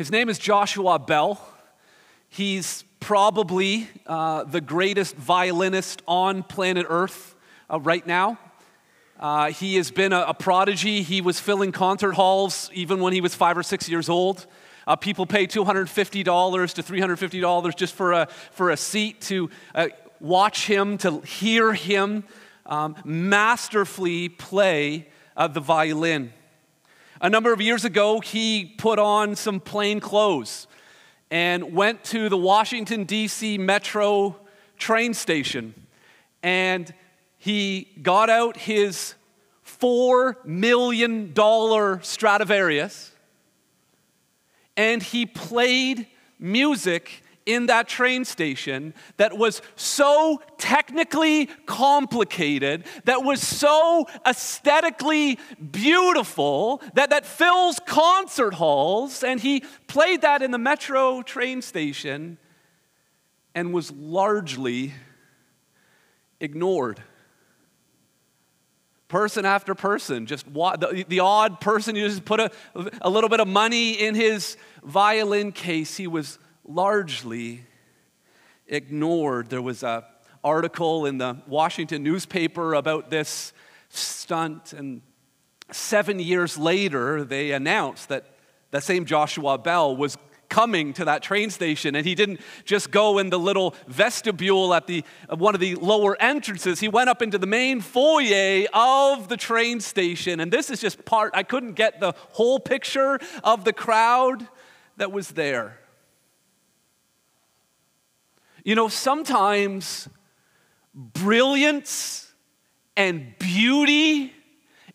His name is Joshua Bell. He's probably uh, the greatest violinist on planet Earth uh, right now. Uh, he has been a, a, prodigy. He was filling concert halls even when he was five or six years old. Uh, people pay $250 to $350 just for a, for a seat to uh, watch him, to hear him um, masterfully play uh, the violin. A number of years ago, he put on some plain clothes and went to the Washington, D.C. Metro train station. And he got out his $4 million Stradivarius and he played music in that train station that was so technically complicated, that was so aesthetically beautiful, that, that fills concert halls. And he played that in the metro train station and was largely ignored. Person after person, just the, the odd person who just put a, a little bit of money in his violin case, he was largely ignored. There was an article in the Washington newspaper about this stunt, and seven years later, they announced that that same Joshua Bell was coming to that train station and he didn't just go in the little vestibule at the one of the lower entrances he went up into the main foyer of the train station and this is just part i couldn't get the whole picture of the crowd that was there you know, sometimes brilliance and beauty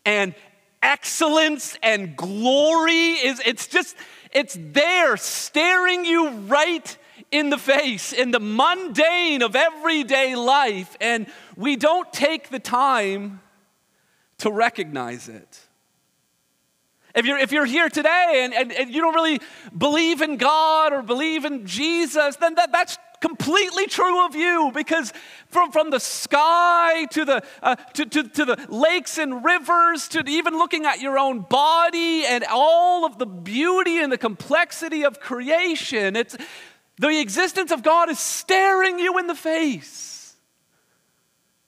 and excellence and glory is it's just it's there staring you right in the face in the mundane of everyday life and we don't take the time to recognize it. If you're, if you're here today and, and, and you don't really believe in God or believe in Jesus, then that, that's completely true of you because from, from the sky to the, uh, to, to, to the lakes and rivers to even looking at your own body and all of the beauty and the complexity of creation, it's, the existence of God is staring you in the face.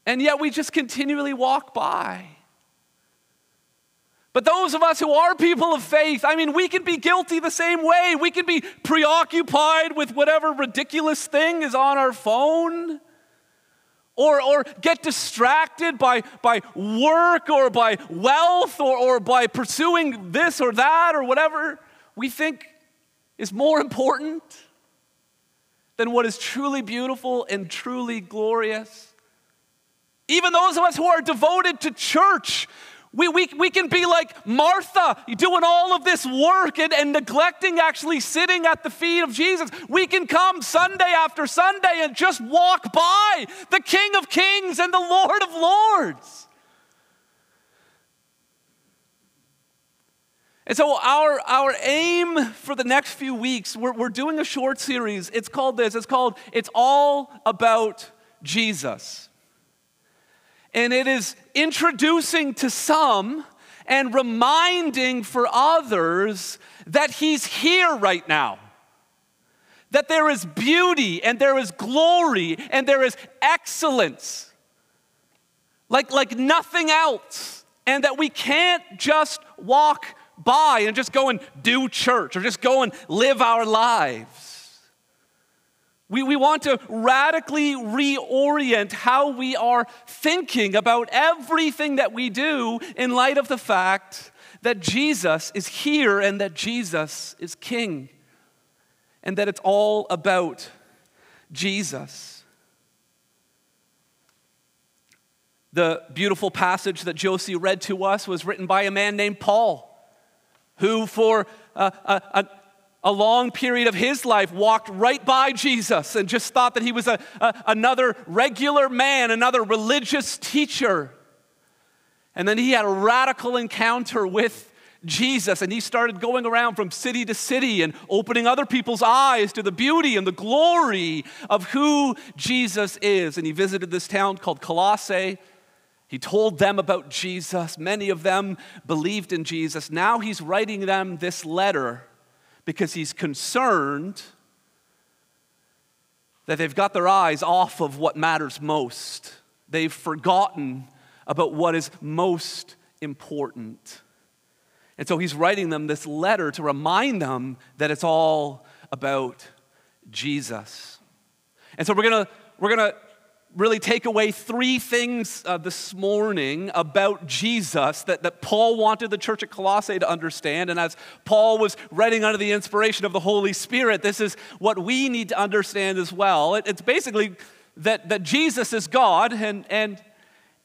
And yet we just continually walk by. But those of us who are people of faith, I mean, we can be guilty the same way. We can be preoccupied with whatever ridiculous thing is on our phone. Or, or get distracted by, by work or by wealth or, or by pursuing this or that or whatever we think is more important than what is truly beautiful and truly glorious. Even those of us who are devoted to church, we, we, we can be like Martha, doing all of this work and, and neglecting actually sitting at the feet of Jesus. We can come Sunday after Sunday and just walk by the King of Kings and the Lord of Lords. And so, our, our aim for the next few weeks, we're, we're doing a short series. It's called this it's called It's All About Jesus. And it is introducing to some and reminding for others that He's here right now. That there is beauty and there is glory and there is excellence like, like nothing else. And that we can't just walk by and just go and do church or just go and live our lives. We, we want to radically reorient how we are thinking about everything that we do in light of the fact that Jesus is here and that Jesus is King and that it's all about Jesus. The beautiful passage that Josie read to us was written by a man named Paul, who, for a, a, a long period of his life walked right by Jesus and just thought that he was a, a, another regular man, another religious teacher. And then he had a radical encounter with Jesus and he started going around from city to city and opening other people's eyes to the beauty and the glory of who Jesus is. And he visited this town called Colossae. He told them about Jesus. Many of them believed in Jesus. Now he's writing them this letter because he's concerned that they've got their eyes off of what matters most. They've forgotten about what is most important. And so he's writing them this letter to remind them that it's all about Jesus. And so we're going to we're going to really take away three things uh, this morning about Jesus that, that Paul wanted the church at Colossae to understand. And as Paul was writing under the inspiration of the Holy Spirit, this is what we need to understand as well. It, it's basically that, that Jesus is God and, and,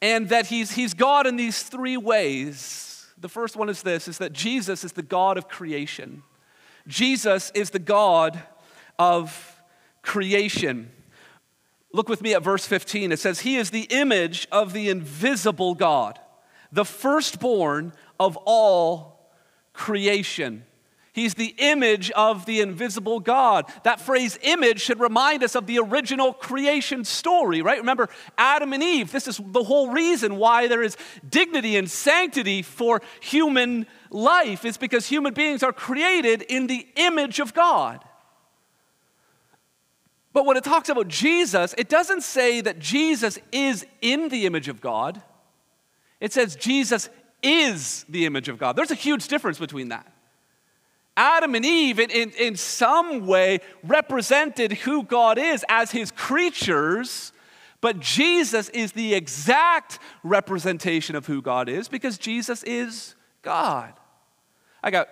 and that he's, he's God in these three ways. The first one is this is that Jesus is the God of creation. Jesus is the God of creation. Look with me at verse 15. It says, He is the image of the invisible God, the firstborn of all creation. He's the image of the invisible God. That phrase image should remind us of the original creation story, right? Remember Adam and Eve. This is the whole reason why there is dignity and sanctity for human life, is because human beings are created in the image of God. But when it talks about Jesus, it doesn't say that Jesus is in the image of God. It says Jesus is the image of God. There's a huge difference between that. Adam and Eve, in, in, in some way, represented who God is as his creatures, but Jesus is the exact representation of who God is because Jesus is God. I got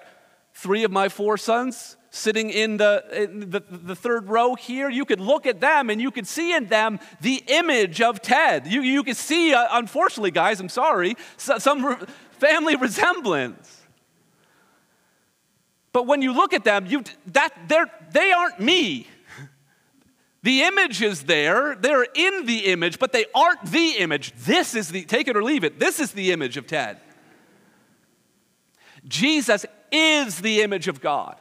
three of my four sons sitting in the, in the, the, third row here, you could look at them and you could see in them the image of Ted. You, you could see, uh, unfortunately, guys, I'm sorry, so, some re- family resemblance. But when you look at them, you, that, they're, they aren't me. The image is there, they're in the image, but they aren't the image. This is the, take it or leave it, this is the image of Ted. Jesus is the image of God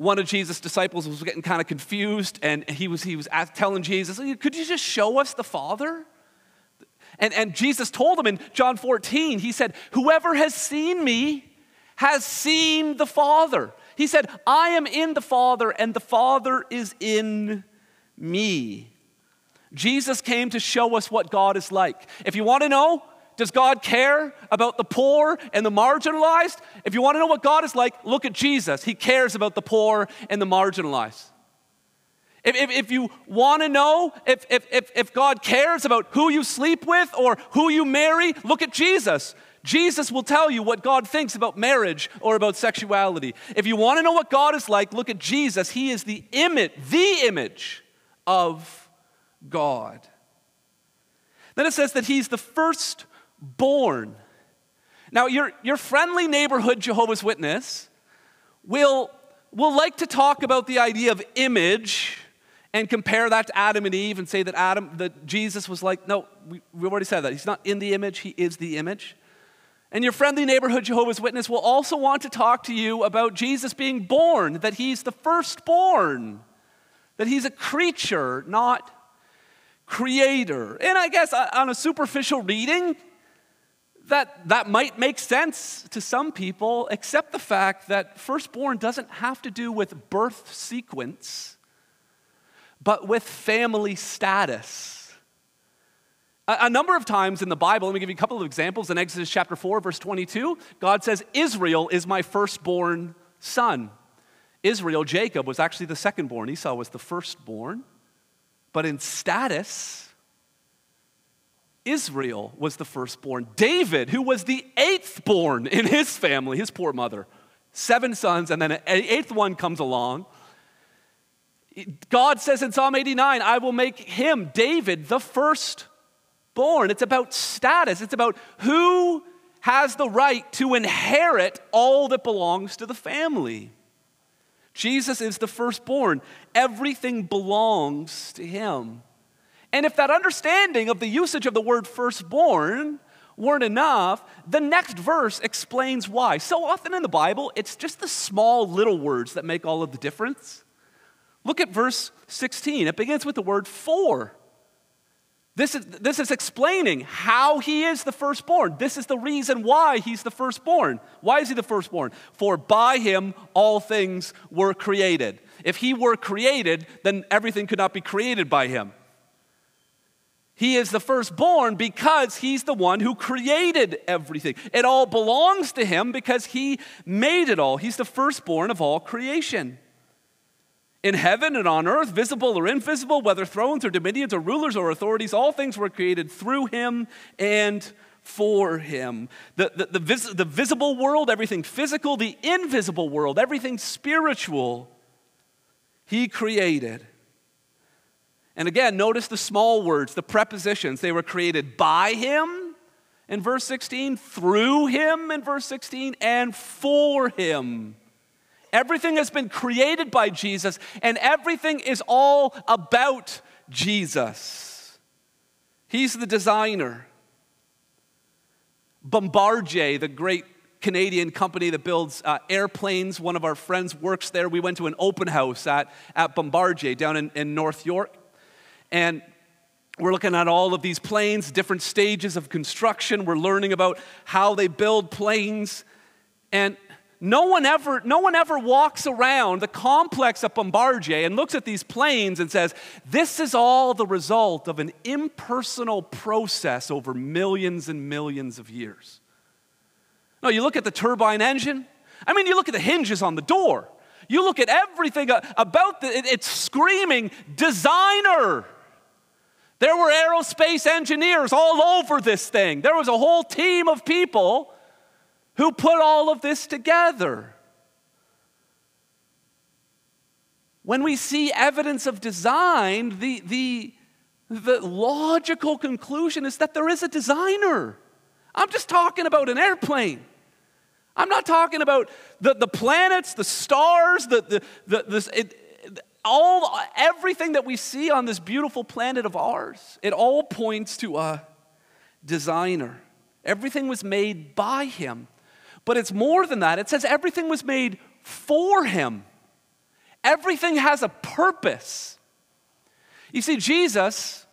one of Jesus' disciples was getting kind of confused and he was, he was telling Jesus, Could you just show us the Father? And, and Jesus told him in John 14, He said, Whoever has seen me has seen the Father. He said, I am in the Father and the Father is in me. Jesus came to show us what God is like. If you want to know does God care about the poor and the marginalized? If you want to know what God is like, look at Jesus. He cares about the poor and the marginalized. If, if, if you want to know if, if, if, if God cares about who you sleep with or who you marry, look at Jesus. Jesus will tell you what God thinks about marriage or about sexuality. If you want to know what God is like, look at Jesus. He is the image, the image of God. Then it says that he's the first born. Now, your, your friendly neighborhood Jehovah's Witness will, will like to talk about the idea of image and compare that to Adam and Eve and say that Adam, that Jesus was like, no, we, we've already said that. He's not in the image, he is the image. And your friendly neighborhood Jehovah's Witness will also want to talk to you about Jesus being born, that he's the firstborn, that he's a creature, not creator. And I guess uh, on a superficial reading, that, that might make sense to some people, except the fact that firstborn doesn't have to do with birth sequence, but with family status. A, a number of times in the Bible, let me give you a couple of examples. In Exodus chapter 4, verse 22, God says, Israel is my firstborn son. Israel, Jacob, was actually the secondborn. Esau was the firstborn. But in status, Israel was the firstborn. David, who was the eighth born in his family, his poor mother, seven sons, and then an eighth one comes along. God says in Psalm 89, I will make him, David, the firstborn. It's about status, it's about who has the right to inherit all that belongs to the family. Jesus is the firstborn, everything belongs to him. And if that understanding of the usage of the word firstborn weren't enough, the next verse explains why. So often in the Bible, it's just the small little words that make all of the difference. Look at verse 16. It begins with the word for. This is, this is explaining how he is the firstborn. This is the reason why he's the firstborn. Why is he the firstborn? For by him all things were created. If he were created, then everything could not be created by him. He is the firstborn because he's the one who created everything. It all belongs to him because he made it all. He's the firstborn of all creation in heaven and on earth, visible or invisible, whether thrones or dominions or rulers or authorities, all things were created through him and for him. The, the, the, vis- the visible world, everything physical, the invisible world, everything spiritual, he created. And again, notice the small words, the prepositions. They were created by him in verse 16, through him in verse 16, and for him Everything has been created by Jesus, and everything is all about Jesus. He's the designer. Bombardier, the great Canadian company that builds uh, airplanes, one of our friends works there. We went to an open house at, at Bombardier down in, in North York. And we're looking at all of these planes, different stages of construction. We're learning about how they build planes. And no one ever, no one ever walks around the complex of Bombardier and looks at these planes and says, this is all the result of an impersonal process over millions and millions of years. No, you look at the turbine engine. I mean, you look at the hinges on the door. You look at everything about the, it's screaming designer. There were aerospace engineers all over this thing. There was a whole team of people who put all of this together. When we see evidence of design, the, the, the logical conclusion is that there is a designer. I'm just talking about an airplane. I'm not talking about the, the planets, the stars, the, the, the, this, it, all, everything that we see on this beautiful planet of ours. It all points to a designer. Everything was made by him. But it's more than that. It says everything was made for him, everything has a purpose. You see, Jesus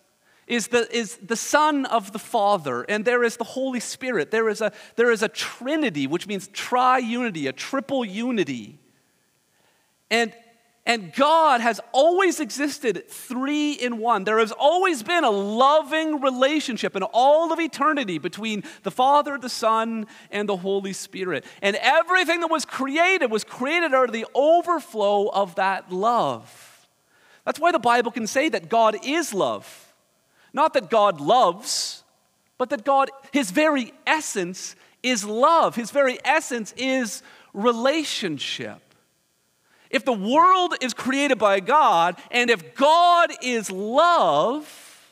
is the, is the Son of the Father, and there is the Holy Spirit. There is, a, there is a Trinity, which means triunity, a triple unity. And and God has always existed three in one. There has always been a loving relationship in all of eternity between the Father, the Son, and the Holy Spirit. And everything that was created was created out of the overflow of that love. That's why the Bible can say that God is love. Not that God loves, but that God, his very essence is love. His very essence is relationship. If the world is created by God, and if God is love,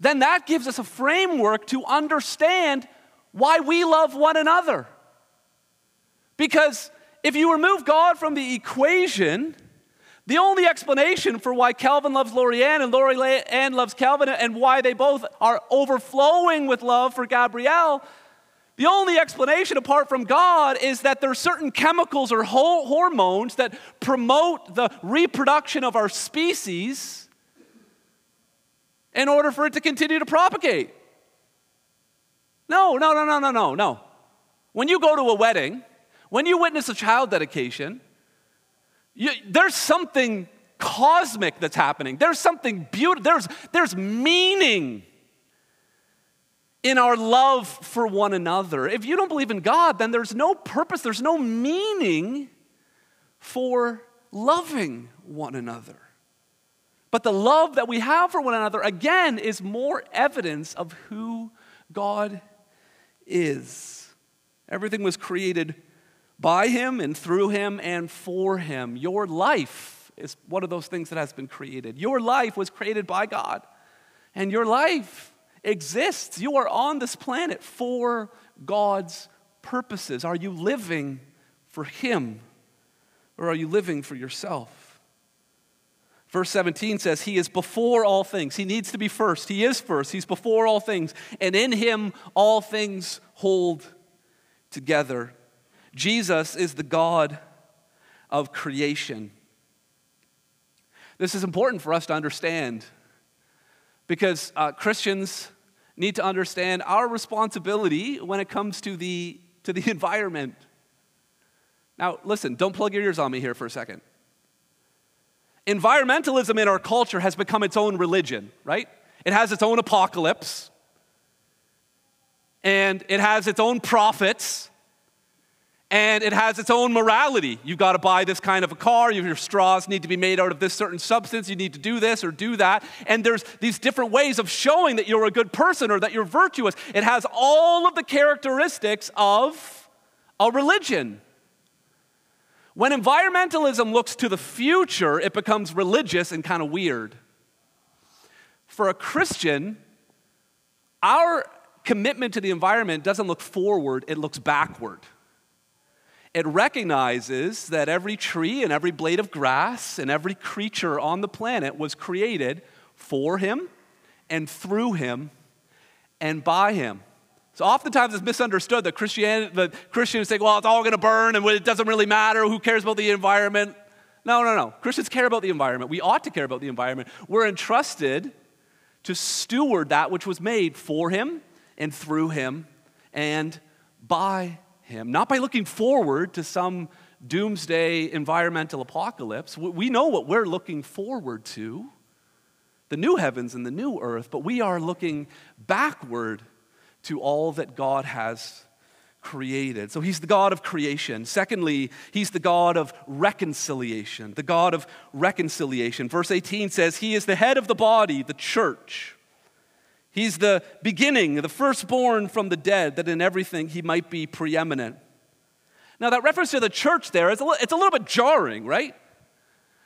then that gives us a framework to understand why we love one another. Because if you remove God from the equation, the only explanation for why Calvin loves Lorianne and Lorianne loves Calvin and why they both are overflowing with love for Gabrielle the only explanation apart from God is that there are certain chemicals or hormones that promote the reproduction of our species in order for it to continue to propagate. No, no, no, no, no, no, no. When you go to a wedding, when you witness a child dedication, you, there's something cosmic that's happening. There's something beautiful. There's, there's meaning in our love for one another. If you don't believe in God, then there's no purpose, there's no meaning for loving one another. But the love that we have for one another, again, is more evidence of who God is. Everything was created by Him and through Him and for Him. Your life is one of those things that has been created. Your life was created by God, and your life exists. You are on this planet for God's purposes. Are you living for Him or are you living for yourself? Verse 17 says, He is before all things. He needs to be first. He is first. He's before all things. And in Him, all things hold together. Jesus is the God of creation. This is important for us to understand Because uh, Christians need to understand our responsibility when it comes to the, to the environment. Now, listen, don't plug your ears on me here for a second. Environmentalism in our culture has become its own religion, right? It has its own apocalypse, and it has its own prophets, and it has its own morality. You've got to buy this kind of a car, your straws need to be made out of this certain substance, you need to do this or do that. And there's these different ways of showing that you're a good person or that you're virtuous. It has all of the characteristics of a religion. When environmentalism looks to the future, it becomes religious and kind of weird. For a Christian, our commitment to the environment doesn't look forward, it looks backward it recognizes that every tree and every blade of grass and every creature on the planet was created for him and through him and by him. So oftentimes it's misunderstood that Christianity, the Christians say, well, it's all going to burn and it doesn't really matter. Who cares about the environment? No, no, no. Christians care about the environment. We ought to care about the environment. We're entrusted to steward that which was made for him and through him and by him, not by looking forward to some doomsday environmental apocalypse. We know what we're looking forward to the new heavens and the new earth, but we are looking backward to all that God has created. So he's the God of creation. Secondly, he's the God of reconciliation. The God of reconciliation. Verse 18 says, He is the head of the body, the church. He's the beginning, the firstborn from the dead, that in everything he might be preeminent. Now, that reference to the church there is a little, it's a little bit jarring, right?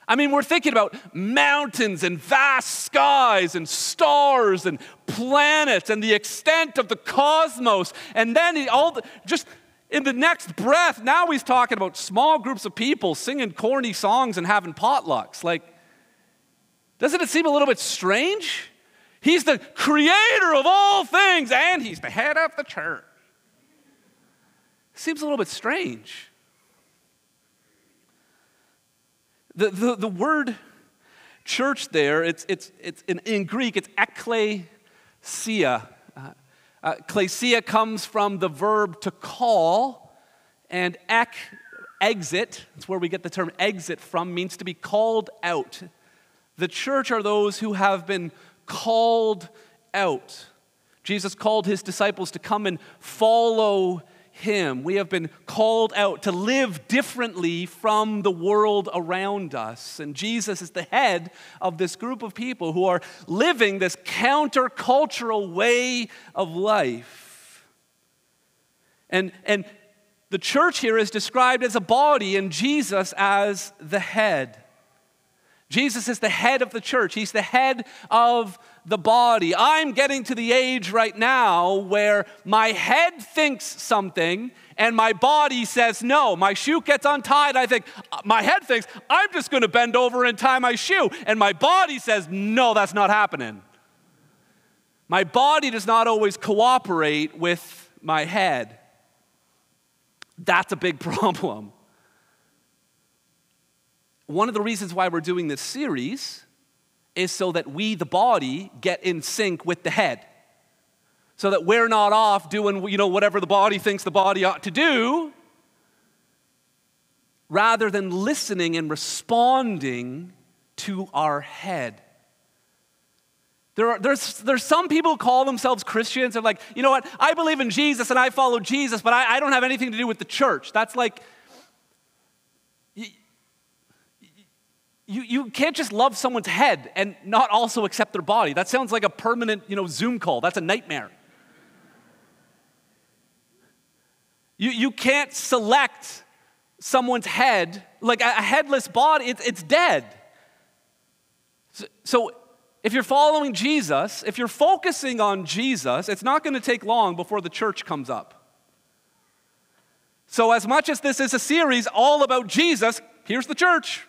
I mean, we're thinking about mountains and vast skies and stars and planets and the extent of the cosmos. And then all the, just in the next breath, now he's talking about small groups of people singing corny songs and having potlucks. Like, doesn't it seem a little bit strange? He's the creator of all things, and he's the head of the church. Seems a little bit strange. The, the, the word church there, it's, it's, it's in, in Greek, it's ekklesia. Uh, uh, comes from the verb to call, and ek, exit, that's where we get the term exit from, means to be called out. The church are those who have been called out. Jesus called his disciples to come and follow him. We have been called out to live differently from the world around us. And Jesus is the head of this group of people who are living this countercultural way of life. And, and the church here is described as a body and Jesus as the head. Jesus is the head of the church, He's the head of the body. I'm getting to the age right now where my head thinks something and my body says no. My shoe gets untied. I think, uh, my head thinks, I'm just going to bend over and tie my shoe. And my body says, no, that's not happening. My body does not always cooperate with my head. That's a big problem. One of the reasons why we're doing this series is so that we, the body, get in sync with the head. So that we're not off doing you know, whatever the body thinks the body ought to do, rather than listening and responding to our head. There are, there's, there's some people who call themselves Christians and like, you know what, I believe in Jesus and I follow Jesus, but I, I don't have anything to do with the church. That's like, you, you can't just love someone's head and not also accept their body. That sounds like a permanent, you know, Zoom call. That's a nightmare. You, you can't select someone's head, like a, a headless body, it's, it's dead. So, so if you're following Jesus, if you're focusing on Jesus, it's not going to take long before the church comes up. So, as much as this is a series all about Jesus, here's the church.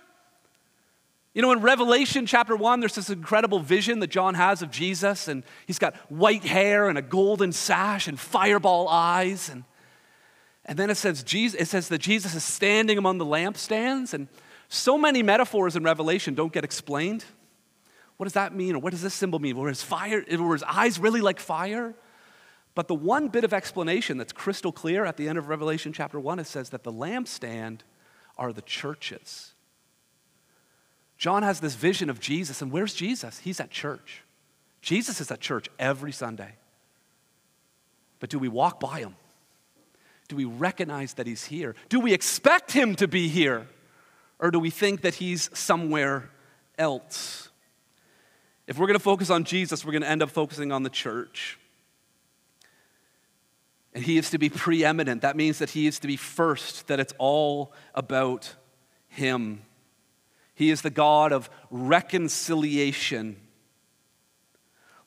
You know, in Revelation chapter 1, there's this incredible vision that John has of Jesus, and he's got white hair and a golden sash and fireball eyes. And, and then it says, Jesus, it says that Jesus is standing among the lampstands, and so many metaphors in Revelation don't get explained. what does that mean? Or what does this symbol mean? Were his fire, were his eyes really like fire? But the one bit of explanation that's crystal clear at the end of Revelation chapter 1, it says that the lampstand are the churches. John has this vision of Jesus, and where's Jesus? He's at church. Jesus is at church every Sunday. But do we walk by him? Do we recognize that he's here? Do we expect him to be here? Or do we think that he's somewhere else? If we're going to focus on Jesus, we're going to end up focusing on the church. And he is to be preeminent. That means that he is to be first, that it's all about him. He is the God of reconciliation.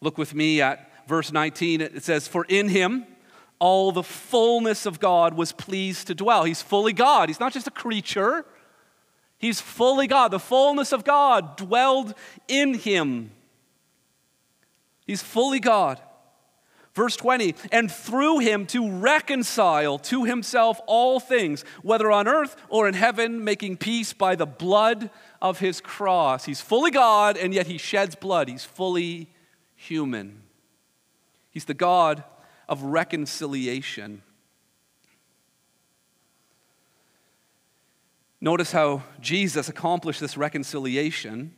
Look with me at verse 19. It says, For in him all the fullness of God was pleased to dwell. He's fully God. He's not just a creature, he's fully God. The fullness of God dwelled in him. He's fully God. Verse 20, and through him to reconcile to himself all things, whether on earth or in heaven, making peace by the blood of his cross. He's fully God, and yet he sheds blood. He's fully human. He's the God of reconciliation. Notice how Jesus accomplished this reconciliation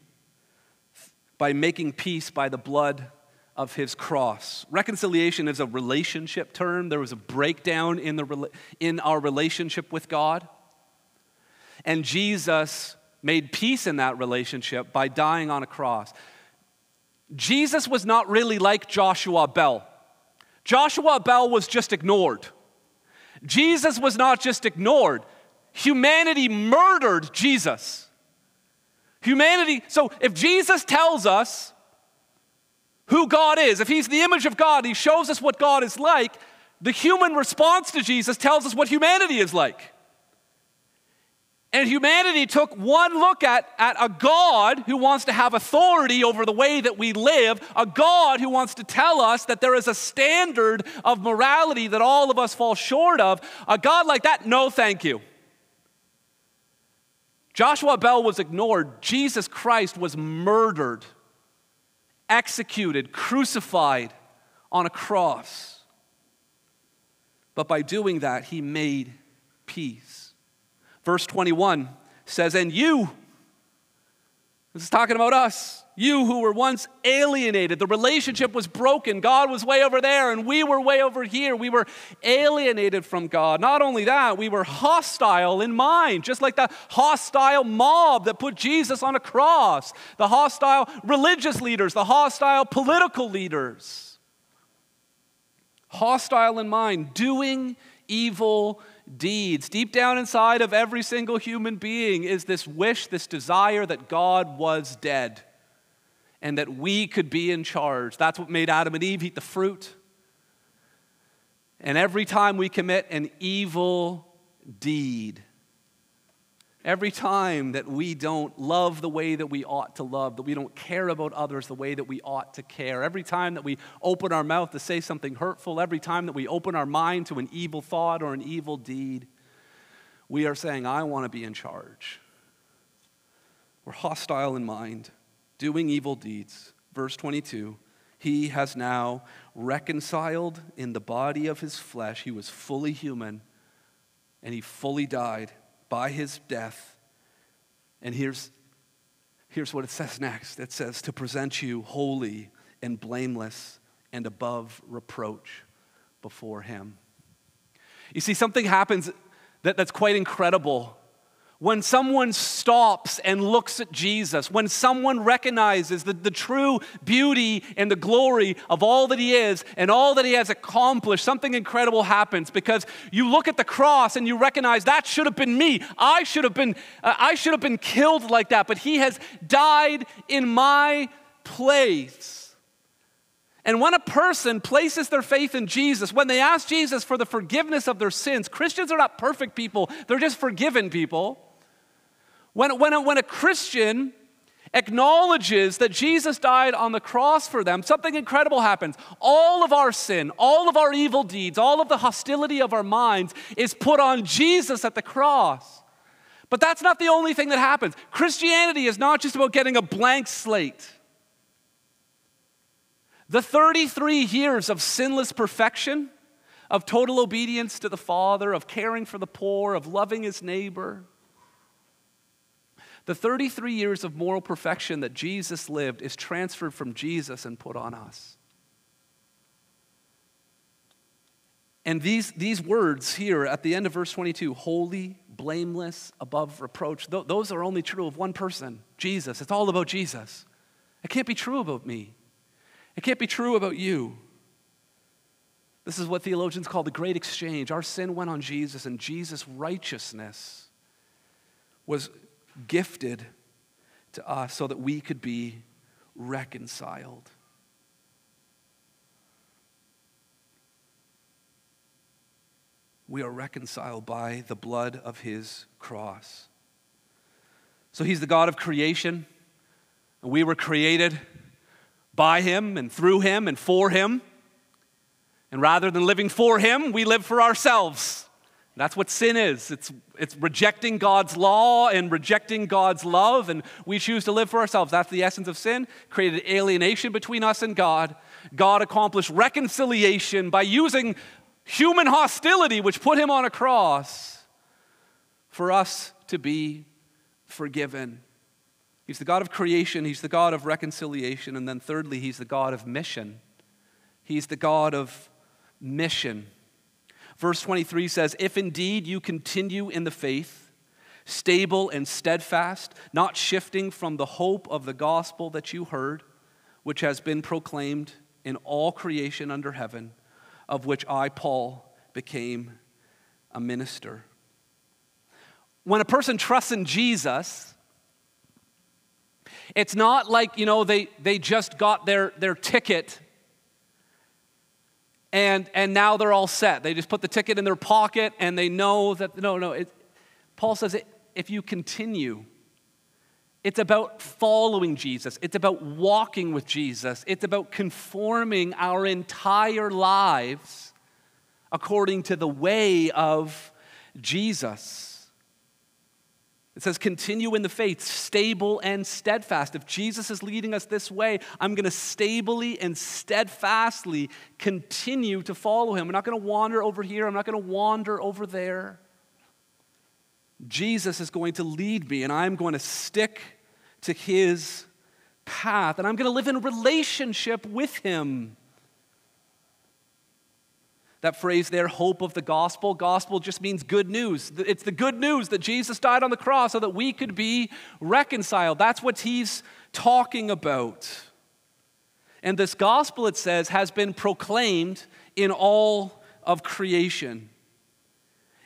by making peace by the blood of his cross. Reconciliation is a relationship term. There was a breakdown in, the, in our relationship with God. And Jesus made peace in that relationship by dying on a cross. Jesus was not really like Joshua Bell. Joshua Bell was just ignored. Jesus was not just ignored, humanity murdered Jesus. Humanity, so if Jesus tells us who God is, if He's the image of God, He shows us what God is like, the human response to Jesus tells us what humanity is like. And humanity took one look at, at a God who wants to have authority over the way that we live, a God who wants to tell us that there is a standard of morality that all of us fall short of. A God like that, no thank you. Joshua Bell was ignored. Jesus Christ was murdered, executed, crucified on a cross. But by doing that, he made peace. Verse 21 says, And you, this is talking about us, you who were once alienated, the relationship was broken. God was way over there, and we were way over here. We were alienated from God. Not only that, we were hostile in mind, just like the hostile mob that put Jesus on a cross, the hostile religious leaders, the hostile political leaders. Hostile in mind, doing evil deeds. Deep down inside of every single human being is this wish, this desire that God was dead and that we could be in charge. That's what made Adam and Eve eat the fruit. And every time we commit an evil deed, Every time that we don't love the way that we ought to love, that we don't care about others the way that we ought to care, every time that we open our mouth to say something hurtful, every time that we open our mind to an evil thought or an evil deed, we are saying, I want to be in charge. We're hostile in mind, doing evil deeds. Verse 22 He has now reconciled in the body of his flesh. He was fully human and he fully died by his death. And here's, here's what it says next it says, to present you holy and blameless and above reproach before him. You see, something happens that, that's quite incredible when someone stops and looks at Jesus, when someone recognizes the, the true beauty and the glory of all that he is and all that he has accomplished, something incredible happens because you look at the cross and you recognize that should have been me. I should have been, uh, I should have been killed like that, but he has died in my place. And when a person places their faith in Jesus, when they ask Jesus for the forgiveness of their sins, Christians are not perfect people, they're just forgiven people. When, when, a, when a Christian acknowledges that Jesus died on the cross for them, something incredible happens. All of our sin, all of our evil deeds, all of the hostility of our minds is put on Jesus at the cross. But that's not the only thing that happens. Christianity is not just about getting a blank slate. The 33 years of sinless perfection, of total obedience to the Father, of caring for the poor, of loving his neighbor. The 33 years of moral perfection that Jesus lived is transferred from Jesus and put on us. And these, these words here at the end of verse 22 holy, blameless, above reproach th- those are only true of one person, Jesus. It's all about Jesus. It can't be true about me. It can't be true about you. This is what theologians call the great exchange. Our sin went on Jesus, and Jesus' righteousness was gifted to us so that we could be reconciled. We are reconciled by the blood of his cross. So he's the God of creation, and we were created by him and through him and for him. And rather than living for him, we live for ourselves. That's what sin is. It's, it's rejecting God's law and rejecting God's love, and we choose to live for ourselves. That's the essence of sin. Created alienation between us and God. God accomplished reconciliation by using human hostility, which put him on a cross, for us to be forgiven. He's the God of creation, He's the God of reconciliation, and then thirdly, He's the God of mission. He's the God of mission. Verse 23 says, If indeed you continue in the faith, stable and steadfast, not shifting from the hope of the gospel that you heard, which has been proclaimed in all creation under heaven, of which I, Paul, became a minister. When a person trusts in Jesus, it's not like, you know, they, they just got their, their ticket and, and now they're all set. They just put the ticket in their pocket and they know that, no, no. It, Paul says it, if you continue, it's about following Jesus. It's about walking with Jesus. It's about conforming our entire lives according to the way of Jesus. It says, continue in the faith, stable and steadfast. If Jesus is leading us this way, I'm going to stably and steadfastly continue to follow him. I'm not going to wander over here, I'm not going to wander over there. Jesus is going to lead me, and I'm going to stick to his path, and I'm going to live in relationship with him. That phrase there, hope of the gospel, gospel just means good news. It's the good news that Jesus died on the cross so that we could be reconciled. That's what he's talking about. And this gospel, it says, has been proclaimed in all of creation.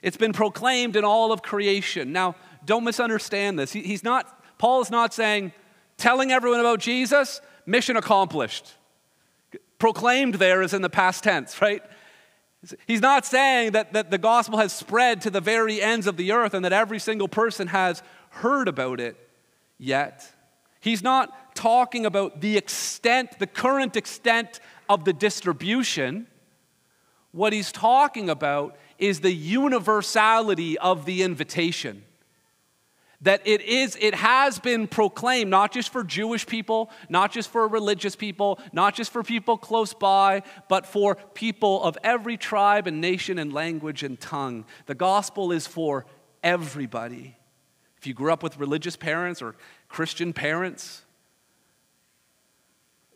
It's been proclaimed in all of creation. Now, don't misunderstand this. He's not, Paul is not saying, telling everyone about Jesus, mission accomplished. Proclaimed there is in the past tense, right? He's not saying that, that the gospel has spread to the very ends of the earth and that every single person has heard about it yet. He's not talking about the extent, the current extent of the distribution. What he's talking about is the universality of the invitation that it is it has been proclaimed not just for Jewish people, not just for religious people, not just for people close by, but for people of every tribe and nation and language and tongue. The gospel is for everybody. If you grew up with religious parents or Christian parents,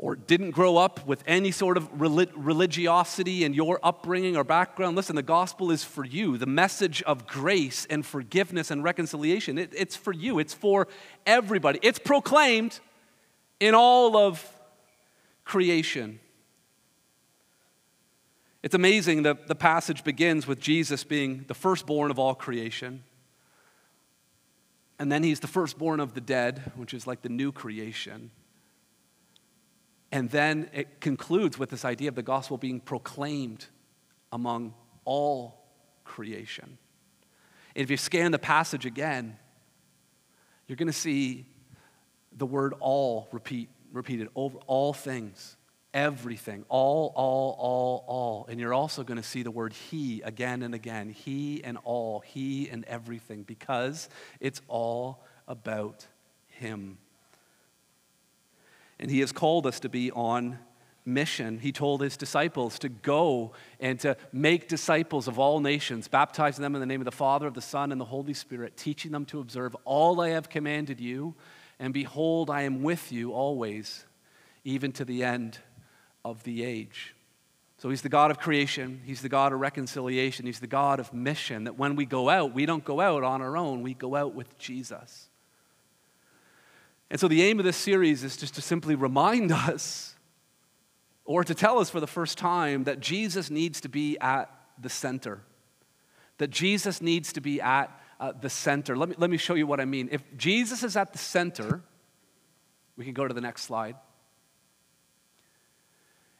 or didn't grow up with any sort of religiosity in your upbringing or background, listen, the gospel is for you. The message of grace and forgiveness and reconciliation, it, it's for you. It's for everybody. It's proclaimed in all of creation. It's amazing that the passage begins with Jesus being the firstborn of all creation. And then he's the firstborn of the dead, which is like the new creation. And then it concludes with this idea of the gospel being proclaimed among all creation. And if you scan the passage again, you're going to see the word all repeat, repeated over all things, everything, all, all, all, all. And you're also going to see the word he again and again, he and all, he and everything, because it's all about him. And He has called us to be on mission, he told his disciples to go and to make disciples of all nations, baptizing them in the name of the Father, of the Son, and the Holy Spirit, teaching them to observe all I have commanded you. And behold, I am with you always, even to the end of the age. So he's the God of creation, he's the God of reconciliation, he's the God of mission. That when we go out, we don't go out on our own, we go out with Jesus. And so the aim of this series is just to simply remind us or to tell us for the first time that Jesus needs to be at the center. That Jesus needs to be at uh, the center. Let me, let me show you what I mean. If Jesus is at the center, we can go to the next slide.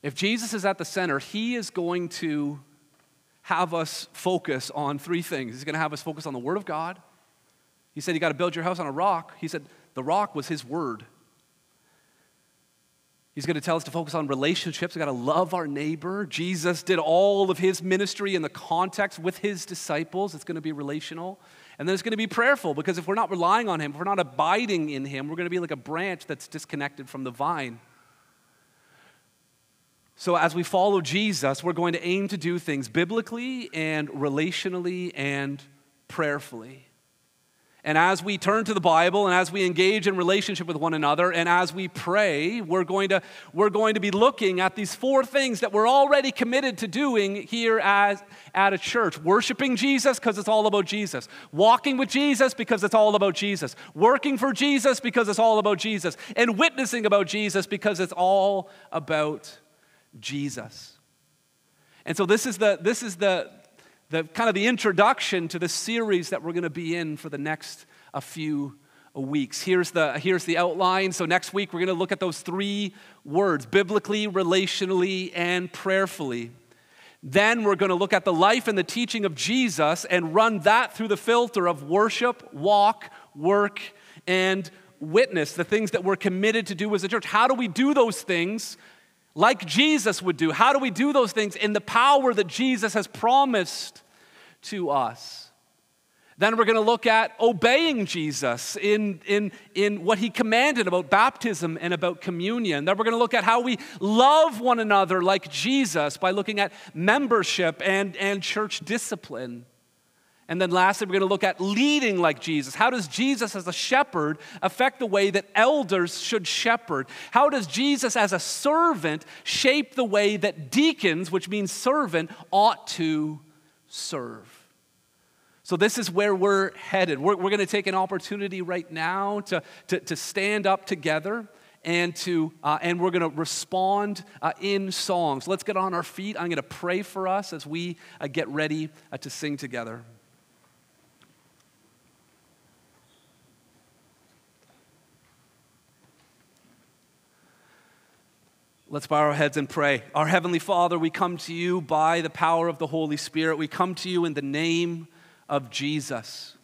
If Jesus is at the center, he is going to have us focus on three things. He's going to have us focus on the Word of God. He said, You got to build your house on a rock. He said, The rock was His Word. He's going to tell us to focus on relationships. We've got to love our neighbor. Jesus did all of his ministry in the context with his disciples. It's going to be relational. And then it's going to be prayerful because if we're not relying on him, if we're not abiding in him, we're going to be like a branch that's disconnected from the vine. So, as we follow Jesus, we're going to aim to do things biblically and relationally and prayerfully. And as we turn to the Bible and as we engage in relationship with one another and as we pray, we're going to, we're going to be looking at these four things that we're already committed to doing here as, at a church. Worshiping Jesus because it's all about Jesus, walking with Jesus because it's all about Jesus, working for Jesus because it's all about Jesus, and witnessing about Jesus because it's all about Jesus. And so this is the, this is the, the kind of the introduction to the series that we're going to be in for the next a few weeks. Here's the, here's the outline. So, next week, we're going to look at those three words biblically, relationally, and prayerfully. Then we're going to look at the life and the teaching of Jesus and run that through the filter of worship, walk, work, and witness, the things that we're committed to do as a church. How do we do those things like Jesus would do. How do we do those things in the power that Jesus has promised to us? Then we're going to look at obeying Jesus in, in, in what he commanded about baptism and about communion. Then we're going to look at how we love one another like Jesus by looking at membership and, and church discipline. And then lastly, we're going to look at leading like Jesus. How does Jesus as a shepherd affect the way that elders should shepherd? How does Jesus as a servant shape the way that deacons, which means servant, ought to serve? So, this is where we're headed. We're, we're going to take an opportunity right now to, to, to stand up together and to uh, and we're going to respond uh, in songs let's get on our feet i'm going to pray for us as we uh, get ready uh, to sing together Let's bow our heads and pray. Our Heavenly Father, we come to you by the power of the Holy Spirit. We come to you in the name of Jesus.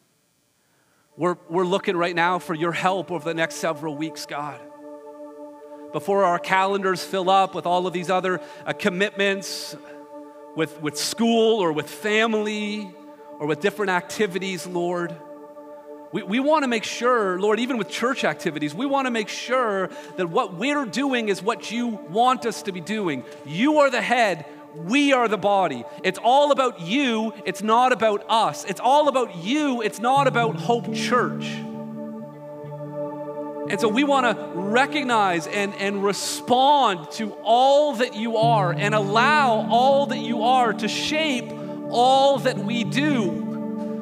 We're, we're looking right now for your help over the next several weeks, God. Before our calendars fill up with all of these other uh, commitments, with, with school or with family or with different activities, Lord. We, we want to make sure, Lord, even with church activities, we want to make sure that what we're doing is what you want us to be doing. You are the head, we are the body. It's all about you, it's not about us. It's all about you, it's not about Hope Church. And so we want to recognize and, and respond to all that you are and allow all that you are to shape all that we do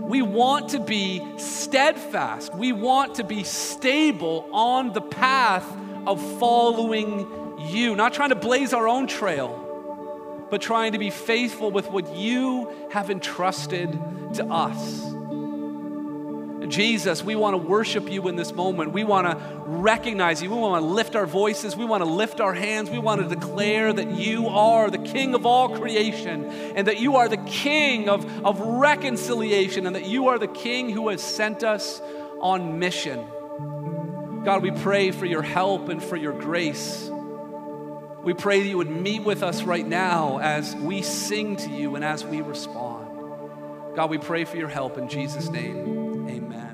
we want to be steadfast. We want to be stable on the path of following you, not trying to blaze our own trail, but trying to be faithful with what you have entrusted to us. Jesus, we want to worship you in this moment. We want to recognize you. We want to lift our voices. We want to lift our hands. We want to declare that you are the King of all creation and that you are the King of, of reconciliation and that you are the King who has sent us on mission. God, we pray for your help and for your grace. We pray that you would meet with us right now as we sing to you and as we respond. God, we pray for your help in Jesus' name. Amen.